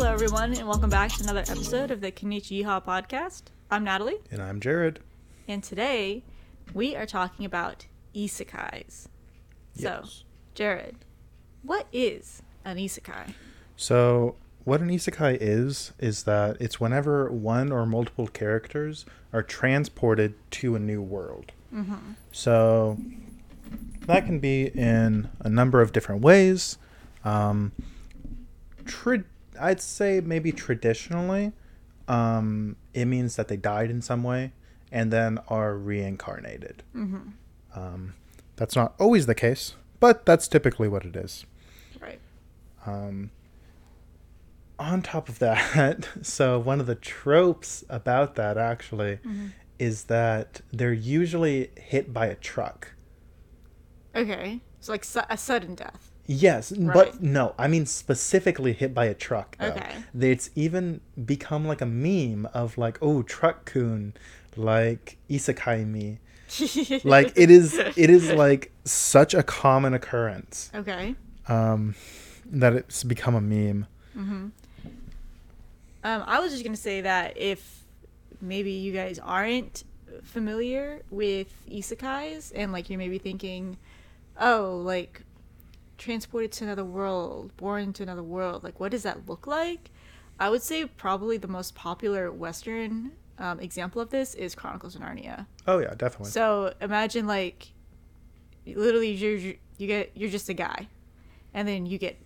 Hello, everyone, and welcome back to another episode of the Konich-Yeehaw podcast. I'm Natalie, And I'm Jared. and today we are talking about isekais. Yes. So, Jared, what is an isekai? So, what an isekai is, is that it's whenever one or multiple characters are transported to a new world. So, that can be in a number of different ways. Um, tra- I'd say maybe traditionally, um, it means that they died in some way and then are reincarnated. Um, that's not always the case, but that's typically what it is. Right. Um, on top of that, so one of the tropes about that actually is that they're usually hit by a truck. Okay. So, like su- a sudden death. Yes, Right. but no, I mean specifically hit by a truck. Though. Okay. It's even become like a meme of like, oh, Truck-kun, like isekai me. Like it is, it is like such a common occurrence okay. um, that it's become a meme. Hmm. Um, I was just gonna say that if maybe you guys aren't familiar with isekais and like you're maybe thinking, oh, like transported to another world, born into another world, like what does that look like? I would say probably the most popular Western um, example of this is Chronicles of Narnia. Oh yeah, definitely. So imagine like literally you're you get you're just a guy, and then you get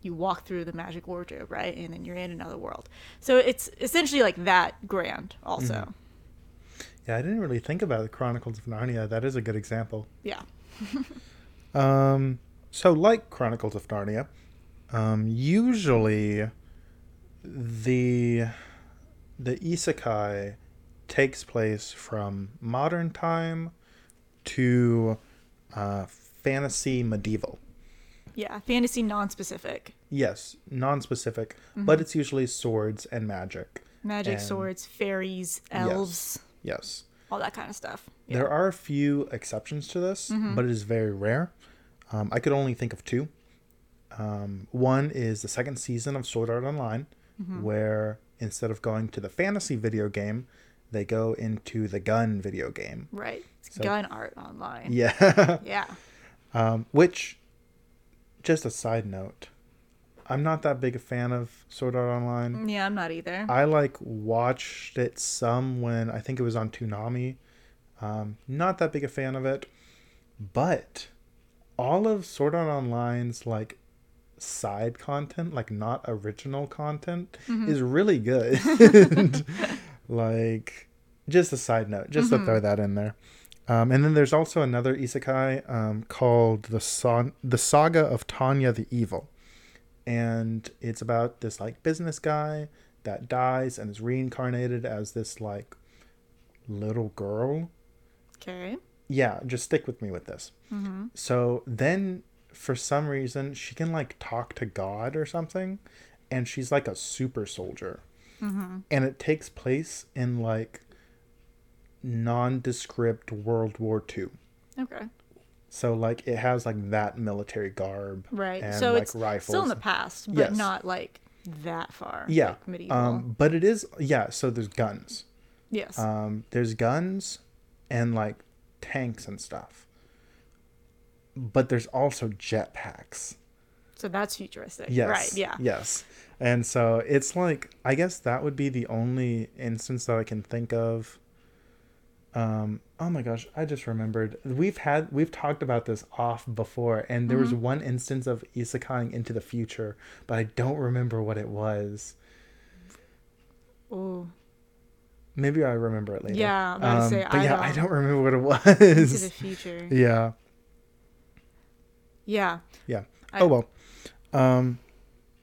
you walk through the magic wardrobe, right? And then you're in another world. So it's essentially like that grand, also. Yeah, I didn't really think about the Chronicles of Narnia. That is a good example. Yeah. Um, so, like Chronicles of Narnia, um, usually the the isekai takes place from modern time to uh, fantasy medieval. Yeah. Fantasy non-specific. Yes, non-specific, but it's usually swords and magic. Magic, And- swords, fairies, elves, Yes. all that kind of stuff. Yeah. There are a few exceptions to this, but it is very rare. Um, I could only think of two. Um, one is the second season of Sword Art Online, where instead of going to the fantasy video game, they go into the gun video game. Right. It's So- gun art online. Yeah. Yeah. um, which, just a side note, I'm not that big a fan of Sword Art Online. Yeah, I'm not either. I like watched it some when I think it was on Toonami. Um, not that big a fan of it, but all of Sword Art Online's like side content, like not original content, is really good. like, just a side note, just to throw that in there. Um, and then there's also another isekai um, called the Son- the Saga of Tanya the Evil, and it's about this like business guy that dies and is reincarnated as this like little girl. Okay. Yeah, just stick with me with this. So then, for some reason, she can like talk to God or something, and she's like a super soldier. And it takes place in like nondescript World War II. Okay. So like it has like that military garb, Right. And, so like, it's rifles. still in the past, but Yes. not like that far. yeah, Like medieval. um, but it is yeah. So there's guns. yes. Um, there's guns and like tanks and stuff. But there's also jetpacks. so that's futuristic. Yes. Right. Yeah. Yes. And so it's like I guess that would be the only instance that I can think of. Um, oh my gosh, I just remembered. We've had we've talked about this off before, and there was Mm-hmm. one instance of isekaiing into the future, but I don't remember what it was. Ooh. Maybe I remember it later. Yeah, I'm about to Um, say, but I yeah, I don't- don't remember what it was. Into the future. yeah, Yeah. yeah. I- oh well. Um,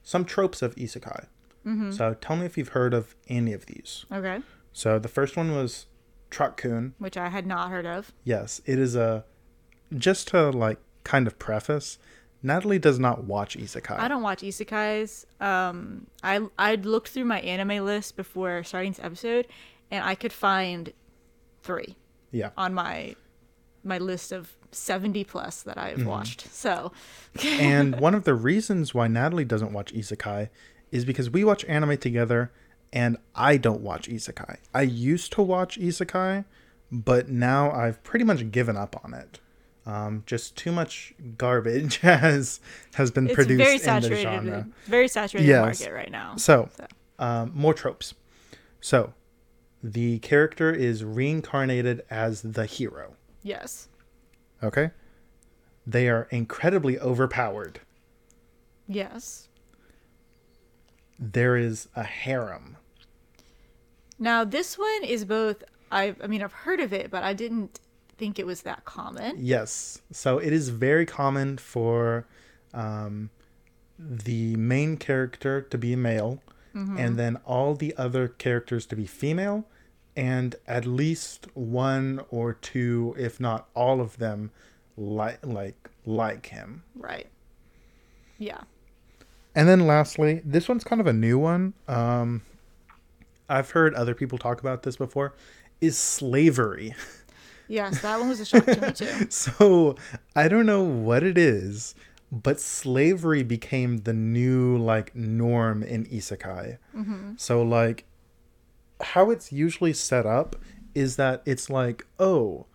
some tropes of isekai. Mm-hmm. So tell me if you've heard of any of these. Okay. So the first one was Truck-kun. Which I had not heard of. Yes, it is a just to like kind of preface. Natalie does not watch isekai. I don't watch isekais. Um, I I looked through my anime list before starting this episode, and I could find three Yeah. on my my list of seventy plus that I've Mm-hmm. watched. So, and one of the reasons why Natalie doesn't watch isekai is because we watch anime together and I don't watch isekai. I used to watch isekai, but now I've pretty much given up on it. Um, just too much garbage has has been It's produced very in the saturated, genre. very saturated Yes. market right now. So, So. Um, more tropes. So, the character is reincarnated as the hero. Yes. Okay, they are incredibly overpowered. Yes. There is a harem. Now this one is both. I I mean I've heard of it, but I didn't think it was that common. Yes. So it is very common for um, the main character to be male, and then all the other characters to be female, and at least one or two, if not all of them, like like like him. Right. Yeah. And then lastly, this one's kind of a new one. Um, I've heard other people talk about this before. Is slavery. Yes, that one was a shock to me too. So I don't know what it is, but slavery became the new like norm in isekai. Mm-hmm. So like how it's usually set up is that it's like, oh,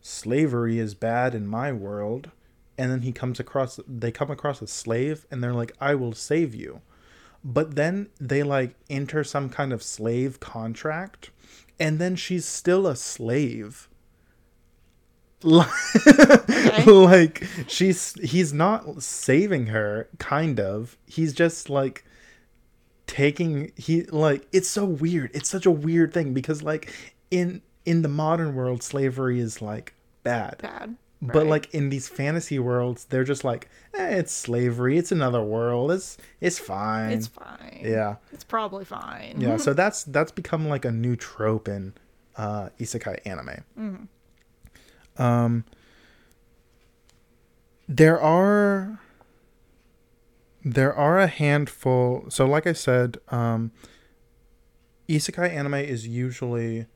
slavery is bad in my world, and then he comes across they come across a slave and they're like, I will save you. But then they like enter some kind of slave contract, and then she's still a slave. like she's he's not saving her kind of. He's just like taking he like it's so weird. It's such a weird thing because like in in the modern world slavery is like bad. Bad. but right? like in these fantasy worlds they're just like eh, it's slavery. It's another world. It's it's fine. It's fine. yeah. It's probably fine. yeah so that's that's become like a new trope in uh isekai anime um there are there are a handful so like i said um isekai anime is usually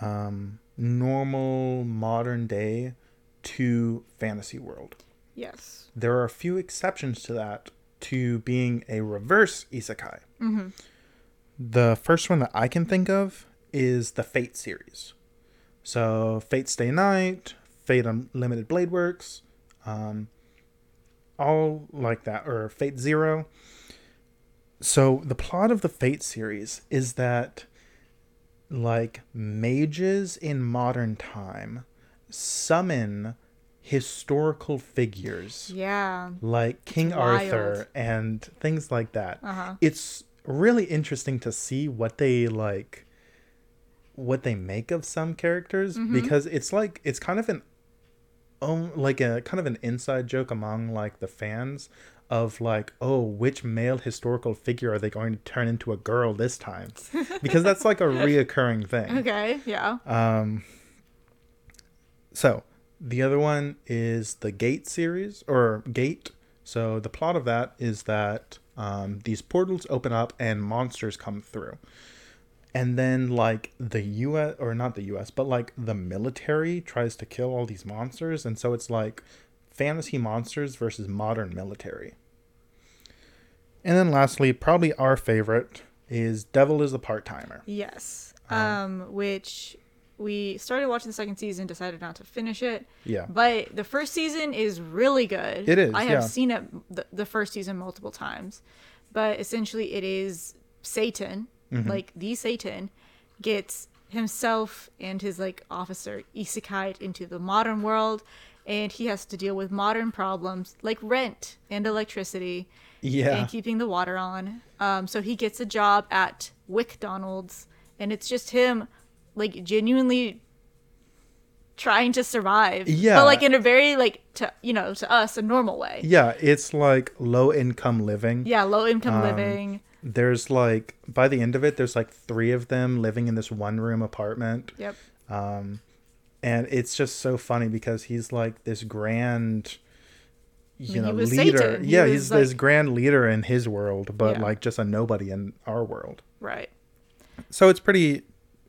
um normal modern day to fantasy world Yes. there are a few exceptions to that to being a reverse isekai. The first one that I can think of is the Fate series. So, Fate Stay Night, Fate Unlimited Blade Works, um, all like that, or Fate Zero. So, the plot of the Fate series is that, like, mages in modern time summon historical figures Yeah. like King wild. Arthur and things like that. Uh-huh. It's really interesting to see what they like what they make of some characters Mm-hmm. because it's like it's kind of an um, like a kind of an inside joke among like the fans of like oh which male historical figure are they going to turn into a girl this time because that's like a reoccurring thing Okay. Yeah. um, so the other one is the Gate series or Gate. So the plot of that is that um, these portals open up and monsters come through, and then like the U.S. or not the U.S. but like the military tries to kill all these monsters, and so it's like fantasy monsters versus modern military. And then lastly, probably our favorite is Devil is a part timer. Yes. Uh-huh. Um, which we started watching the second season, decided not to finish it. Yeah. But the first season is really good. It is, I have yeah. seen it the, the first season multiple times. But essentially it is Satan, Mm-hmm. like the Satan, gets himself and his like officer isekai into the modern world and he has to deal with modern problems like rent and electricity Yeah. and keeping the water on. Um, so he gets a job at WickDonald's, and it's just him, like genuinely trying to survive. Yeah. but like in a very like to you know to us a normal way. Yeah, it's like low income living. Yeah, low income Um, living. There's like by the end of it, there's like three of them living in this one room apartment, Yep. um, and it's just so funny because he's like this grand, you know, leader. Satan. Yeah, was, he's this grand leader in his world, but Yeah. like just a nobody in our world. Right. So it's pretty.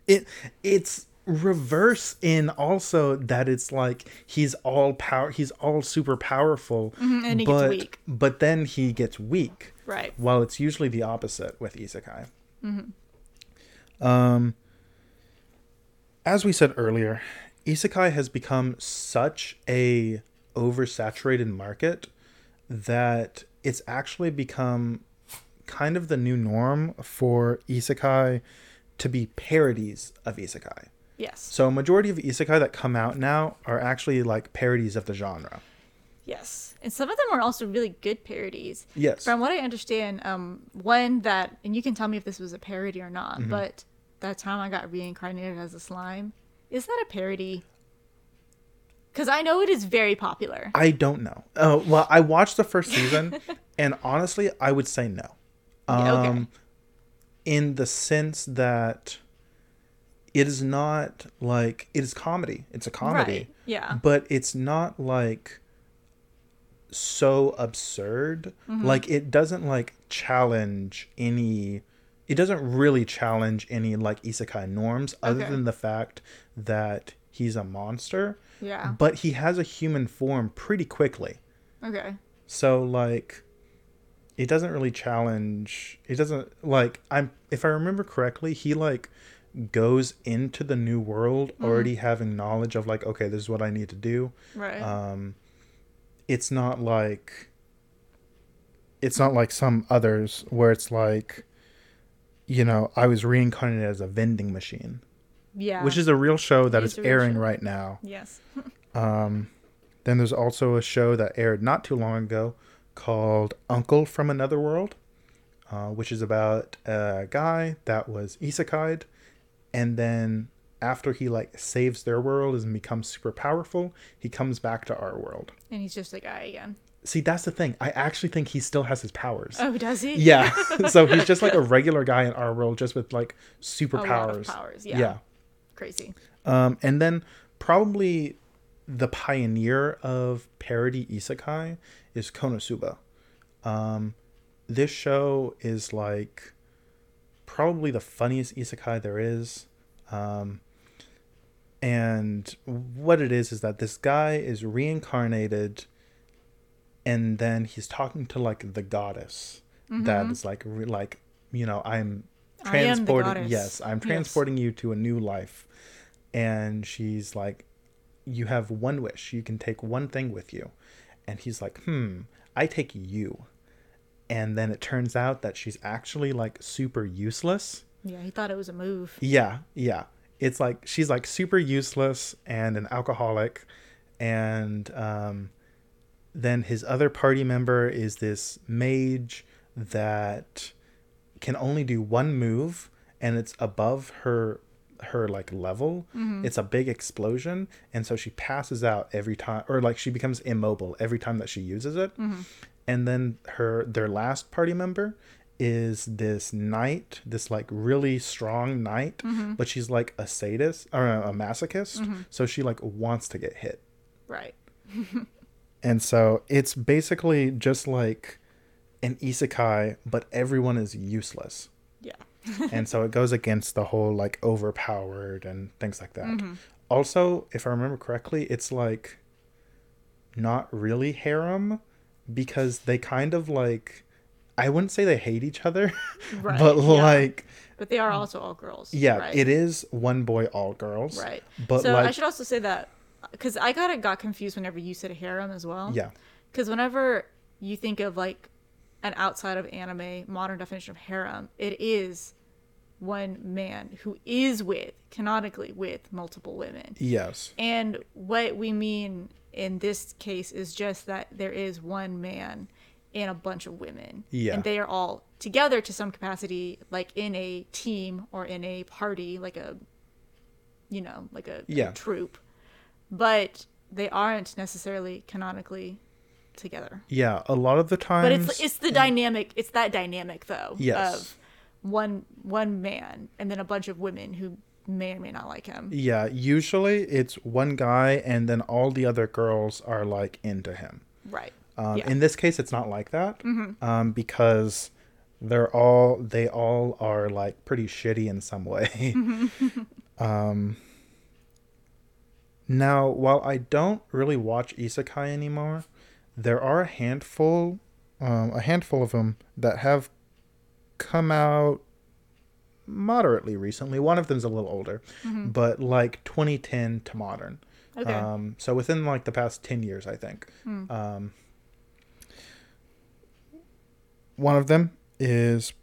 It it's reverse in also that it's like he's all power he's all super powerful Mhm, and he gets but weak. but then he gets weak Right. while it's usually the opposite with isekai um as we said earlier isekai has become such a oversaturated market that it's actually become kind of the new norm for isekai to be parodies of isekai Yes. so a majority of isekai that come out now are actually like parodies of the genre. Yes. And some of them are also really good parodies. Yes. From what I understand, um, one that, and you can tell me if this was a parody or not, Mm-hmm. but that time I got reincarnated as a slime, is that a parody? Because I know it is very popular. I don't know. Oh, well, I watched the first season and honestly, I would say no. Yeah, okay. Um in the sense that it is not like it is comedy. It's a comedy. Right. Yeah. But it's not like so absurd. Mm-hmm. Like it doesn't like challenge any it doesn't really challenge any like isekai norms other Okay. than the fact that he's a monster, Yeah. but he has a human form pretty quickly. Okay. So like it doesn't really challenge it doesn't like I'm if I remember correctly, he like goes into the new world already having knowledge of like okay, this is what I need to do. Right. Um it's not like it's not like some others where it's like you know, I was reincarnated as a vending machine, yeah. which is a real show that It is is airing show. right now. Yes. Um, then there's also a show that aired not too long ago called Uncle from Another World, uh, which is about a guy that was isekai'd, and then after he like saves their world and becomes super powerful, he comes back to our world. and he's just a guy again. See, that's the thing. I actually think he still has his powers. Oh, does he? Yeah, so he's just like a regular guy in our world, just with like superpowers. powers. Yeah. yeah. Crazy. Um, and then probably the pioneer of parody isekai is Konosuba. Um, this show is like probably the funniest isekai there is. Um, and what it is is that this guy is reincarnated and then he's talking to like the goddess that is like re- like you know i'm Mm-hmm. Transporting yes i'm transporting you to a new life. And she's like you have one wish. You can take one thing with you. And he's like hmm i take you and then it turns out that she's actually like super useless Yeah, he thought it was a move. yeah, yeah. It's like she's like super useless and an alcoholic, and um, then his other party member is this mage that can only do one move, and it's above her her like level. It's a big explosion, and so she passes out every time, or like she becomes immobile every time that she uses it. And then her their last party member is this knight, this like really strong knight, mm-hmm. but she's like a sadist or a masochist, mm-hmm. so she like wants to get hit. Right. And so it's basically just like an isekai, but everyone is useless. Yeah. and so it goes against the whole like overpowered and things like that. Mm-hmm. Also, if I remember correctly, it's like not really harem because they kind of like I wouldn't say they hate each other, Right. but yeah. like But they are also all girls. yeah, right? it is one boy all girls. Right. But so like I should also say that because I kind of got confused whenever you said harem as well. yeah. Because whenever you think of like an outside of anime modern definition of harem, it is one man who is with canonically with multiple women. Yes. And what we mean in this case is just that there is one man and a bunch of women. Yeah. And they are all together to some capacity, like in a team or in a party, like a, you know, like a, a troop. But they aren't necessarily canonically together. Yeah, a lot of the times But it's it's the dynamic. It's that dynamic though Yes. of one one man and then a bunch of women who may or may not like him. Yeah, usually it's one guy and then all the other girls are like into him. Right. Um, Yeah. In this case, it's not like that um, because they're all they all are like pretty shitty in some way. um, Now, while I don't really watch isekai anymore, there are a handful, um, a handful of them that have come out moderately recently. One of them's a little older, Mhm. but like 2010 to modern. Okay. Um, so within like the past 10 years, I think. Hmm. Um, one of them is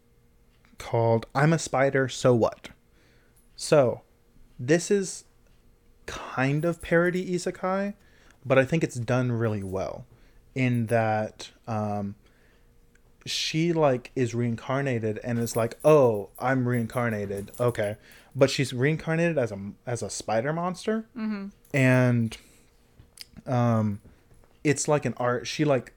called I'm a Spider, So What? So, this is kind of parody isekai, but I think it's done really well in that um, she like is reincarnated and is like, "Oh, I'm reincarnated." Okay. But she's reincarnated as a as a spider monster hmm and um it's like an art she like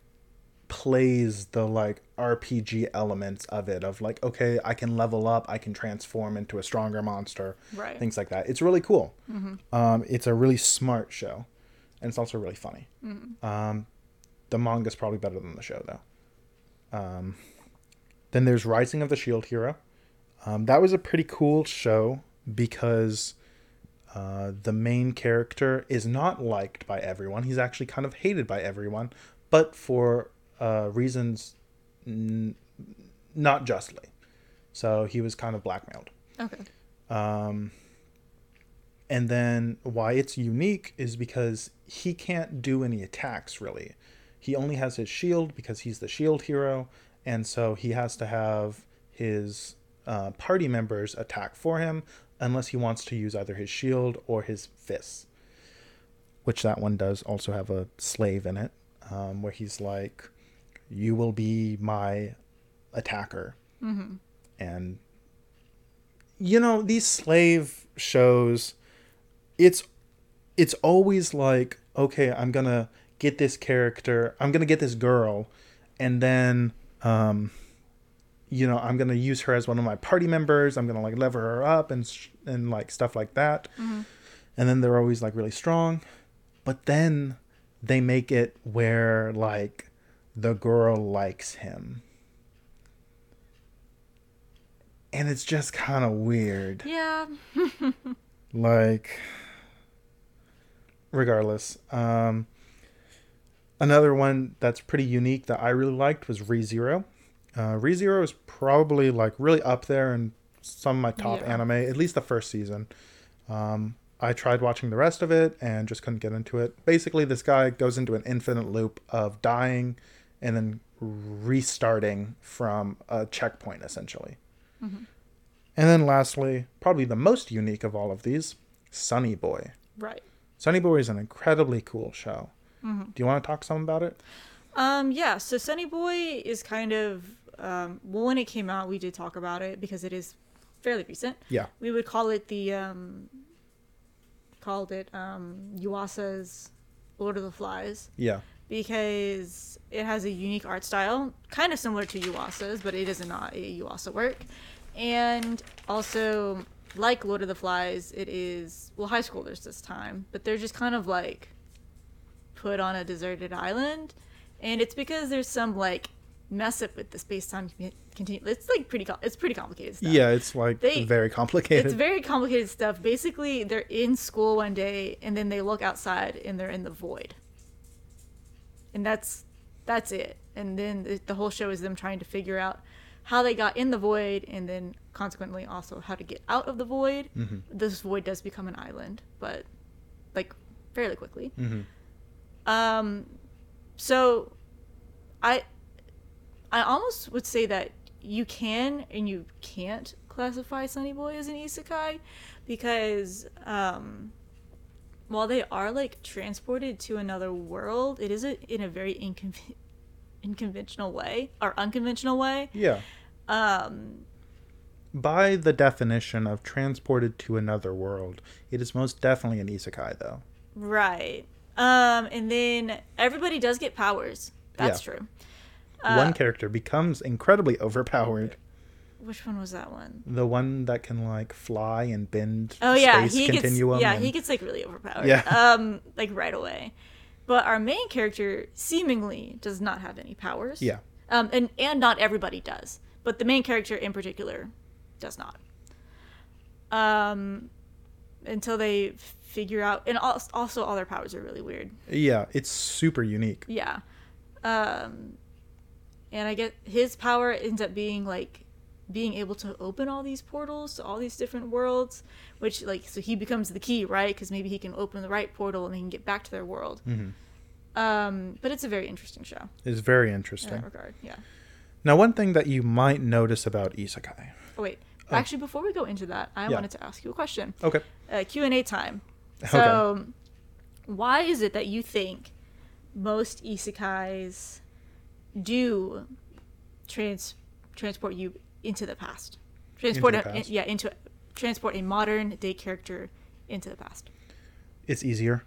plays the like rpg elements of it of like okay i can level up i can transform into a stronger monster Right. things like that it's really cool Mhm. um it's a really smart show and it's also really funny Mhm. um the manga's probably better than the show though um then there's rising of the shield hero um, that was a pretty cool show because uh, the main character is not liked by everyone. He's actually kind of hated by everyone, but for uh, reasons n- not justly. So he was kind of blackmailed. Okay. Um, and then why it's unique is because he can't do any attacks really. He only has his shield because he's the shield hero, and so he has to have his uh, party members attack for him unless he wants to use either his shield or his fists. Which that one does also have a slave in it, um, where he's like, "You will be my attacker," hmm and you know these slave shows it's it's always like okay i'm gonna get this character i'm gonna get this girl and then um you know i'm gonna use her as one of my party members. I'm gonna like lever her up and sh- and like stuff like that. Hmm and then they're always like really strong. But then they make it where like the girl likes him. And it's just kind of weird. Yeah. like regardless um another one that's pretty unique that i really liked was rezero uh rezero is probably like really up there in some of my top Yeah. anime at least the first season um i tried watching the rest of it and just couldn't get into it basically this guy goes into an infinite loop of dying and then restarting from a checkpoint essentially Mhm. and then lastly, probably the most unique of all of these, Sonny Boy. Right. Sonny Boy is an incredibly cool show. Hmm Do you want to talk some about it? Um, yeah, so Sonny Boy is kind of um, well when it came out we did talk about it because it is fairly recent. Yeah. We would call it the um called it um Yuasa's Lord of the Flies Yeah. because it has a unique art style, kind of similar to Yuasa's, but it is not a Yuasa work. And also like Lord of the Flies, it is well high schoolers this time, but they're just kind of like put on a deserted island, and it's because there's some like mess up with the space time continuum. It's like pretty. Com- it's pretty complicated stuff. Yeah, it's like They- very complicated. It's very complicated stuff. Basically, they're in school one day and then they look outside and they're in the void. And that's that's it. And then the, the whole show is them trying to figure out how they got in the void and then consequently also how to get out of the void. Mhm. This void does become an island, but like fairly quickly. Mhm. Um, so I I almost would say that you can and you can't classify Sonny Boy as an isekai because um while they are like transported to another world, it is a, in a very incon- unconventional way or unconventional way. Yeah. Um By the definition of transported to another world, it is most definitely an isekai, though. right. Um and then everybody does get powers. That's true. Uh, one character becomes incredibly overpowered. which one was that one? The one that can like fly and bend Oh yeah, space he continuum. gets yeah and- he gets like really overpowered. Yeah. Um, like right away. But our main character seemingly does not have any powers. Yeah. Um, and and not everybody does, but the main character in particular does not. Um, until they figure out and also all their powers are really weird. Yeah, it's super unique. Yeah. Um and I get his power ends up being like being able to open all these portals to all these different worlds, which like so he becomes the key, right? Cuz maybe he can open the right portal and they can get back to their world. Mhm. Um but it's a very interesting show It's very interesting in that regard. Yeah. Now, one thing that you might notice about isekai. Oh wait. Oh. Actually before we go into that, I Yeah. wanted to ask you a question. Okay. uh, Q and Okay. So, why is it that you think most isekais do trans transport you into the past? Transport, Into the a, yeah, into transport a modern day character into the past. It's easier.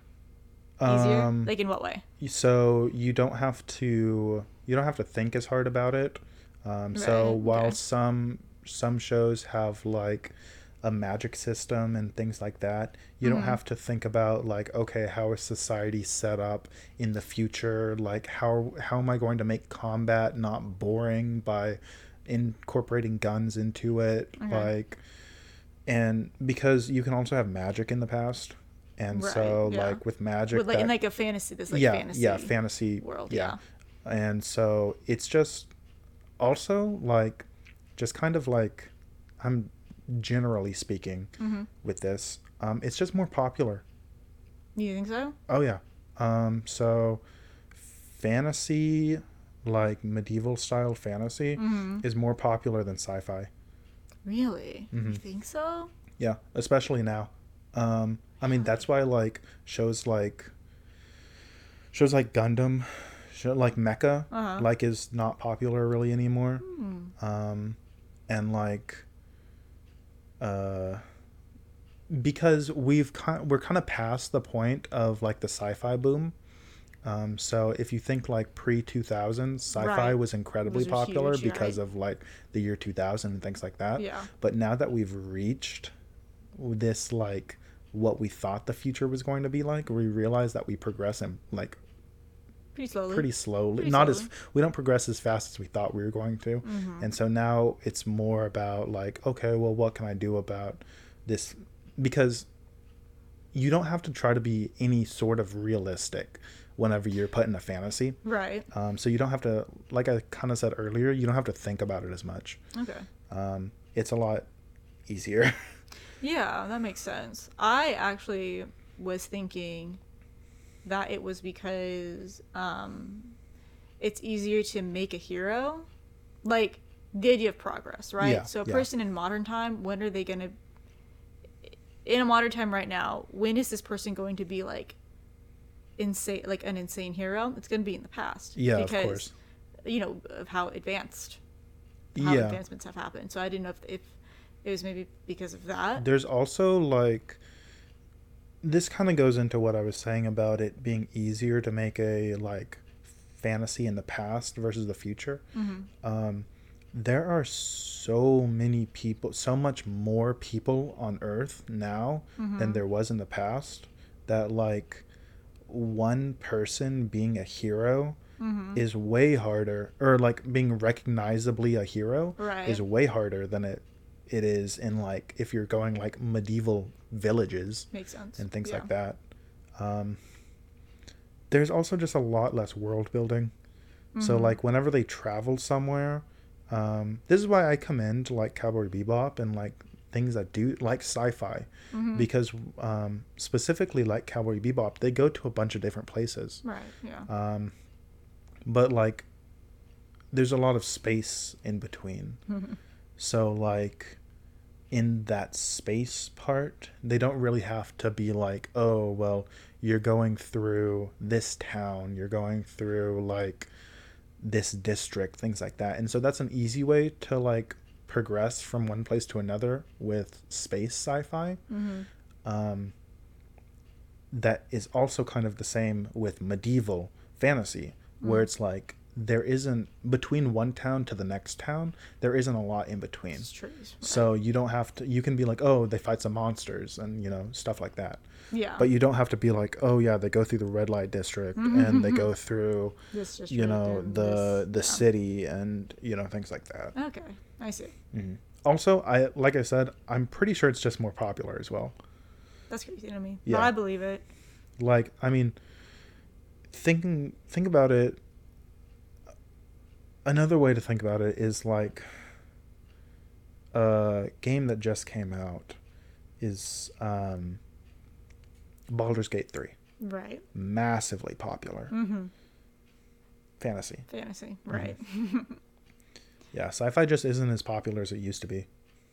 Easier, Um, like in what way? so you don't have to you don't have to think as hard about it. Um, so while okay. some some shows have like a magic system and things like that, you don't Mhm. have to think about like okay, how is society set up in the future? Like how how am I going to make combat not boring by incorporating guns into it? Okay. Like and because you can also have magic in the past. And Right, so yeah. like with magic With like in like a fantasy, this like yeah, fantasy, yeah, fantasy world. yeah. Yeah. And so it's just also like just kind of like I'm generally speaking hmm with this. Um, it's just more popular. You think so? Oh yeah. Um, so fantasy, like medieval style fantasy, hmm is more popular than sci-fi. Really? You Mhm. think so? Yeah, especially now. Um, I mean that's why like shows like shows like Gundam, show, like Mecha, Uh-huh. like is not popular really anymore. Hmm. um, and like uh because we've kind we're kind of past the point of like the sci-fi boom um, so if you think like pre 2000 sci-fi Right. was incredibly popular huge, because right. of like the year 2000 and things like that Yeah. but now that we've reached this like what we thought the future was going to be like we realize that we progress in like Pretty slowly. pretty slowly Pretty not slowly. as we don't progress as fast as we thought we were going to Mhm. and so now it's more about like okay well what can i do about this because you don't have to try to be any sort of realistic whenever you're put in a fantasy Right. um, so you don't have to like i kind of said earlier you don't have to think about it as much Okay. um, it's a lot easier Yeah, that makes sense. I actually was thinking that it was because um, it's easier to make a hero. Like the idea of progress, right? Yeah, so a yeah. person in modern time, when are they going to in a modern time right now, when is this person going to be like insane like an insane hero? It's going to be in the past. yeah because, of course You know, of how advanced how yeah advancements have happened. So I didn't know if, if it was maybe because of that. There's also like this kind of goes into what I was saying about it being easier to make a like fantasy in the past versus the future. hmm Um, there are so many people, so much more people on Earth now Mm-hmm. than there was in the past. That like one person being a hero hmm is way harder, or like being recognizably a hero Right. is way harder than it it is in like if you're going like medieval villages Makes sense. and things Yeah. like that. Um, there's also just a lot less world building. So Mhm. like whenever they travel somewhere, um, this is why I commend like Cowboy Bebop and like things that do like sci-fi Mhm. because um, specifically like Cowboy Bebop, they go to a bunch of different places. Right. Yeah. Um, but like there's a lot of space in between. Mhm. So like in that space part, they don't really have to be like, "Oh, well, you're going through this town, you're going through like this district, things like that." And so that's an easy way to like progress from one place to another with space sci-fi. Mhm. Um that is also kind of the same with medieval fantasy where Mm. it's like there isn't between one town to the next town there isn't a lot in between right. so you don't have to you can be like oh they fight some monsters and you know stuff like that yeah. but you don't have to be like oh yeah they go through the red light district and they go through This you know the this- the yeah. city and you know things like that Okay, I see. Mhm. also i like i said i'm pretty sure it's just more popular as well That's crazy to me. Yeah. But I believe it. like i mean thinking think about it another way to think about it is like a game that just came out is um Baldur's Gate 3 Right. massively popular Mm-hmm. fantasy Fantasy. Mm-hmm. Right. yeah sci-fi just isn't as popular as it used to be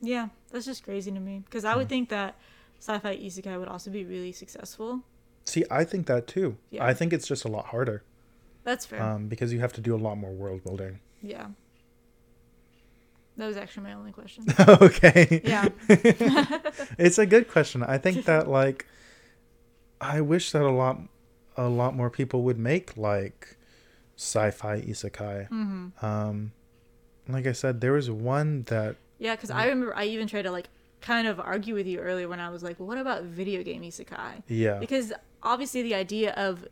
yeah, that's just crazy to me. Because Mm-hmm. I would think that sci-fi isekai would also be really successful. see i think that too Yeah. i think it's just a lot harder That's fair. um because you have to do a lot more world building yeah. That was actually my only question. okay Yeah. it's a good question. I think that like I wish that a lot a lot more people would make like sci-fi isekai. mm-hmm. Um like I said there was one that Yeah, because I remember I even tried to like kind of argue with you earlier when I was like, well, what about video game isekai? yeah. Because obviously the idea of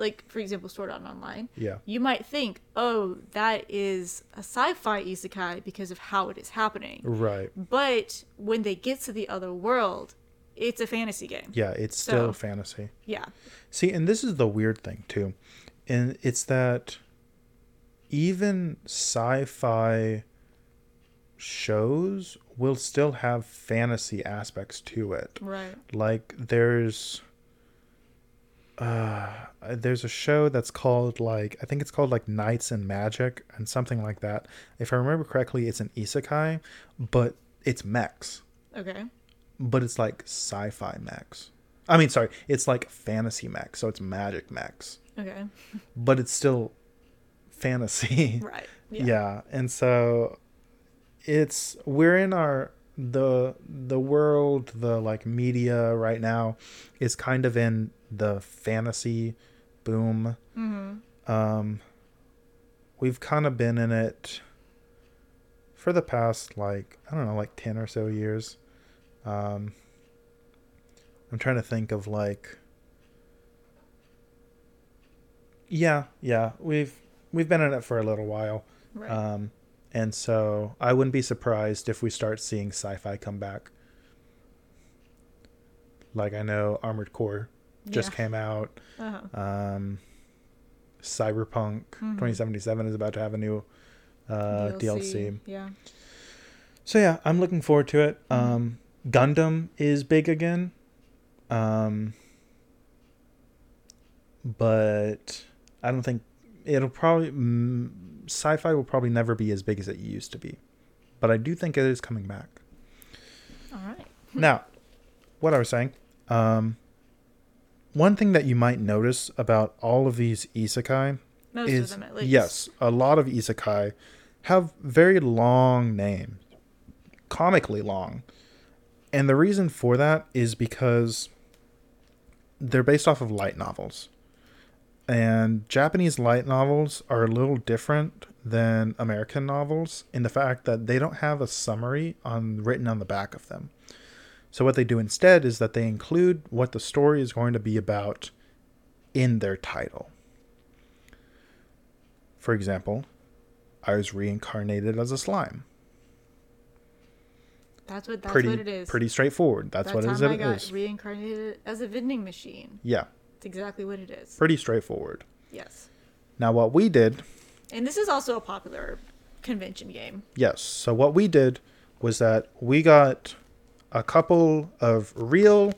like for example Sword Art Online, Yeah. you might think, oh, that is a sci-fi isekai because of how it is happening. Right. But when they get to the other world, it's a fantasy game. Yeah, it's still So- fantasy. Yeah. See, and this is the weird thing too. And it's that even sci-fi shows will still have fantasy aspects to it. Right. like there's uh there's a show that's called like i think it's called like knights and magic and something like that if i remember correctly it's an isekai but it's mechs Okay. but it's like sci-fi mechs i mean sorry it's like fantasy mechs so it's magic mechs Okay. but it's still fantasy Right. yeah. Yeah. and so it's we're in our the the world the like media right now is kind of in the fantasy boom Mm-hmm. um we've kind of been in it for the past like i don't know like 10 or so years um i'm trying to think of like yeah yeah we've we've been in it for a little while Right. um, and so I wouldn't be surprised if we start seeing sci-fi come back. Like I know Armored Core just yeah. came out. Uh-huh. Um, Cyberpunk Mhm. 2077 is about to have a new uh, DLC. Yeah. So yeah, I'm looking forward to it. Mhm. Um, Gundam is big again. Um, but I don't think it'll probably mm, sci-fi will probably never be as big as it used to be. But I do think it is coming back. All right. now, what I was saying, um, one thing that you might notice about all of these isekai Most is of them at least. yes, a lot of isekai have very long names, comically long, and the reason for that is because they're based off of light novels, and Japanese light novels are a little different than American novels in the fact that they don't have a summary on written on the back of them. So what they do instead is that they include what the story is going to be about in their title. For example, I was reincarnated as a slime. That's what that's pretty what it is. pretty straightforward. That's that what it is. I got is. reincarnated as a vending machine. Yeah, It's exactly what it is. pretty straightforward. Yes. Now what we did, And this is also a popular convention game. yes. So what we did was that we got a couple of real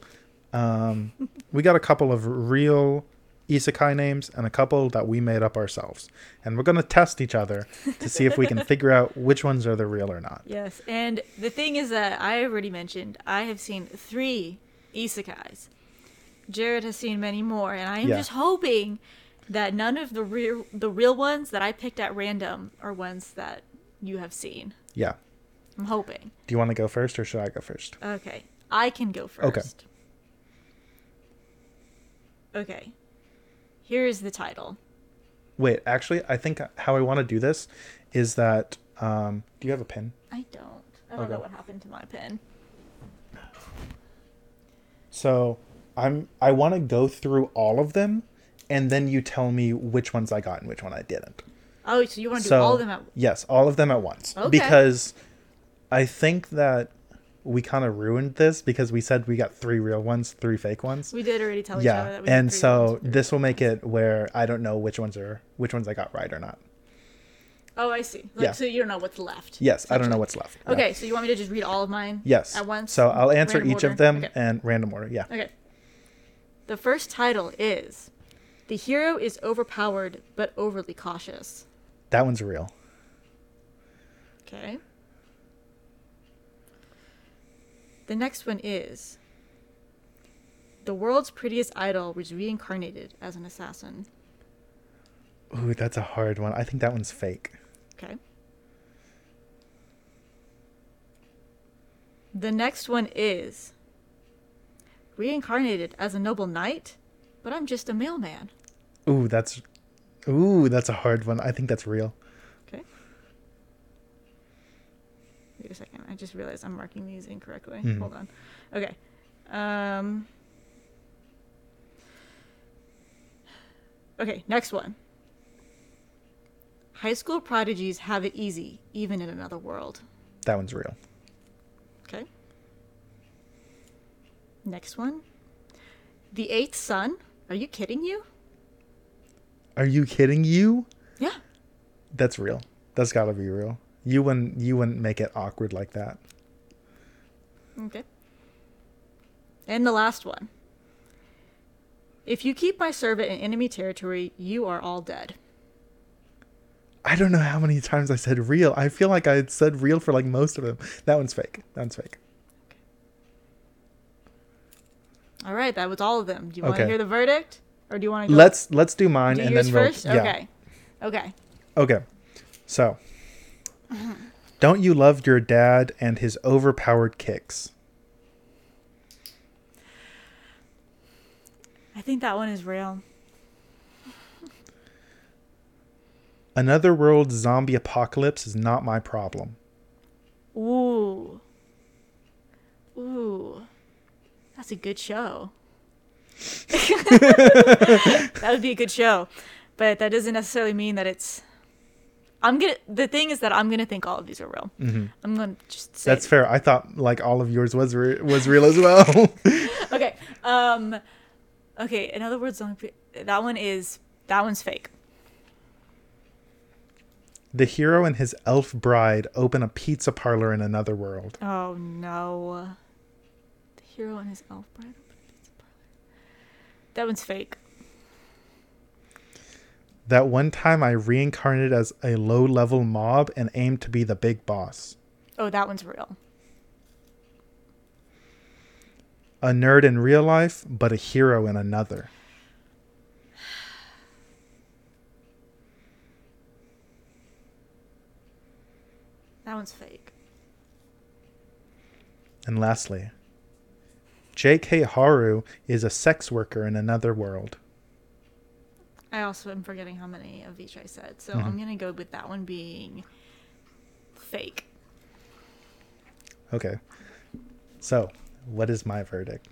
um we got a couple of real isekai names and a couple that we made up ourselves. And we're going to test each other to see if we can figure out which ones are the real or not. Yes. And the thing is that I already mentioned I have seen three isekais. Jared has seen many more, and I am Yeah. just hoping that none of the real the real ones that I picked at random are ones that you have seen. Yeah. I'm hoping. Do you want to go first or should I go first? Okay. I can go first. Okay. Okay. Here is the title. Wait, actually, I think how I want to do this is that. Um, do you have a pen? I don't. I don't know what happened to my pen. So I'm. I want to go through all of them, and then you tell me which ones I got and which one I didn't. Oh, so you want to do So all of them at once. yes, all of them at once Okay. because I think that we kind of ruined this because we said we got three real ones, three fake ones. We did already tell each other Yeah, that we and so this will make it where I don't know which ones are which ones I got right or not. Oh, I see. Like, Yeah. So you don't know what's left. Yes, I don't know what's left. Yeah. Okay, so you want me to just read all of mine? Yes. At once. So I'll answer Random each order? of them Okay. and random order. Yeah. Okay. The first title is The Hero is Overpowered but Overly Cautious. That one's real. Okay. The next one is The World's Prettiest Idol was reincarnated as an assassin. Ooh, that's a hard one. I think that one's fake. Okay. The next one is Reincarnated as a noble knight, but I'm just a mailman. Ooh, that's Ooh, that's a hard one. I think that's real. Okay. Wait a second. I just realized I'm marking these incorrectly. Mhm. Hold on. Okay. Um. Okay, next one. High school prodigies have it easy, even in another world. That one's real. Okay. Next one. The eighth son. Are you kidding you? Are you kidding you? Yeah. That's real. That's got to be real. You wouldn't you wouldn't make it awkward like that. Okay. And the last one. If you keep my servant in enemy territory, you are all dead. I don't know how many times I said real. I feel like I said real for like most of them. That one's fake. That one's fake. All right, that was all of them. Do you want to hear the verdict, or do you want to go Let's let's do mine do and yours then we'll first? yeah. Okay. Okay. Okay. So, don't you love your dad and his overpowered kicks? I think that one is real. Another world zombie apocalypse is not my problem. Ooh. Ooh. That's a good show. that would be a good show. But that doesn't necessarily mean that it's I'm gonna the thing is that I'm gonna think all of these are real. Mm-hmm. I'm gonna just say That's fair. I thought like all of yours was re- was real as well. okay. Um okay, in other words that one is that one's fake. the hero and his elf bride open a pizza parlor in another world. Oh no. Hero and his elf bride. open a pizza parlor. That one's fake. That one time I reincarnated as a low level mob and aimed to be the big boss. Oh, that one's real. A nerd in real life, but a hero in another. That one's fake. And lastly, J.K. Haru is a sex worker in another world. I also am forgetting how many of each I said, so Mhm. I'm gonna go with that one being fake. Okay. So, what is my verdict?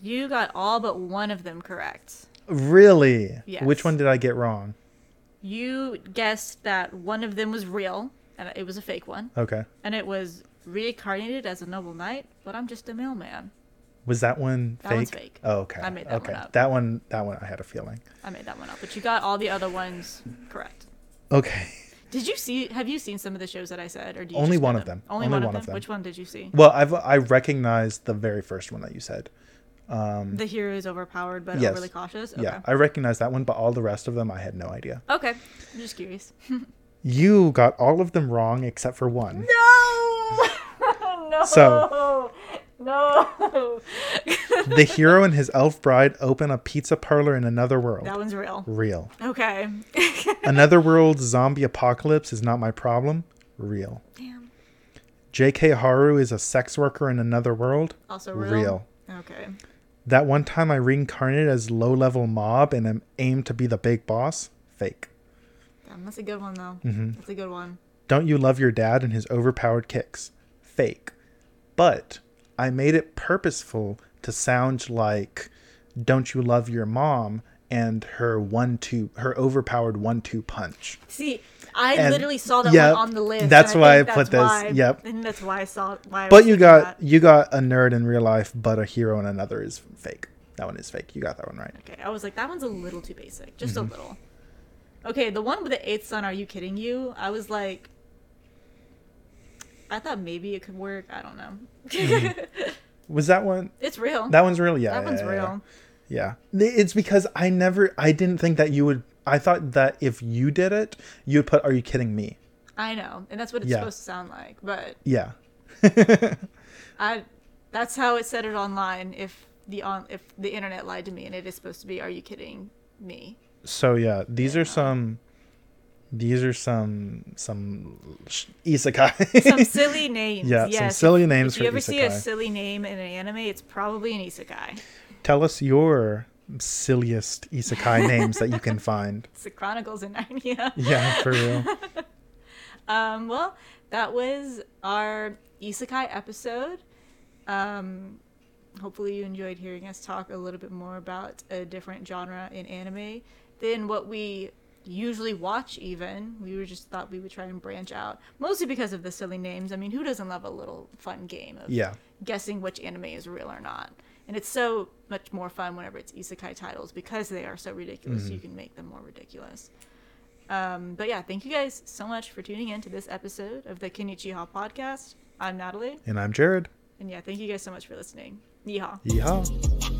You got all but one of them correct. Really? Yes. Which one did I get wrong? You guessed that one of them was real, and it was a fake one, Okay. and it was reincarnated as a noble knight, but I'm just a mailman. Was that one That fake? one's fake. Oh, okay. I made that one up. That one that one I had a feeling. I made that one up, but you got all the other ones correct. Okay. Did you see? Have you seen some of the shows that I said, or do you Only one of them. Only, one, of them? Which one did you see? Well, I've I recognized the very first one that you said. Um The hero is overpowered but Yes. overly cautious. Okay. yeah, I recognized that one, but all the rest of them I had no idea. Okay. I'm just curious. You got all of them wrong except for one. No. no. So- No. the hero and his elf bride open a pizza parlor in another world. that one's real. Real. Okay. Another world zombie apocalypse is not my problem. Real. Damn. J.K. Haru is a sex worker in another world. Also real. Real. Okay. That one time I reincarnated as low level mob and am aimed to be the big boss. Fake. Damn, that's a good one though. Mm-hmm. That's a good one. Don't you love your dad and his overpowered kicks? Fake. But I made it purposeful to sound like Don't you love your mom and her one two her overpowered one two punch. See, I And- literally saw that yep, one on the list. that's and why I put this- why- yep. And that's why I saw why. But you got that. you got a nerd in real life, but a hero in another is fake. That one is fake. You got that one right. Okay, I was like, that one's a little too basic, just Mm-hmm. a little. Okay, the one with the eighth son. Are you kidding you? I was like, I thought maybe it could work. I don't know. Mm-hmm. Was that one? it's real. That one's real. Yeah, that yeah, one's yeah, real. Yeah. Yeah. It's because I never. I didn't think that you would. I thought that if you did it, you'd put. Are you kidding me? I know, and that's what it's supposed to sound like. But Yeah. I, that's how it said it online. If the on if the internet lied to me, and it is supposed to be, are you kidding me? So yeah, these are some. These are some some isekai. Some silly names. Yeah, some silly names If you ever see a silly name in an anime, it's probably an isekai. Tell us your silliest isekai names that you can find. It's the Chronicles of Narnia. Yeah, for real. Um, well, that was our isekai episode. Um, hopefully, you enjoyed hearing us talk a little bit more about a different genre in anime than what we usually watch. Even we were just thought we would try and branch out, mostly because of the silly names. I mean, who doesn't love a little fun game of Yeah. guessing which anime is real or not? And it's so much more fun whenever it's isekai titles because they are so ridiculous. You can make them more ridiculous. Um, but yeah, thank you guys so much for tuning in to this episode of the Konich-Yeehaw podcast. I'm Natalie, And I'm Jared. and yeah, thank you guys so much for listening. Yeehaw. Yeehaw.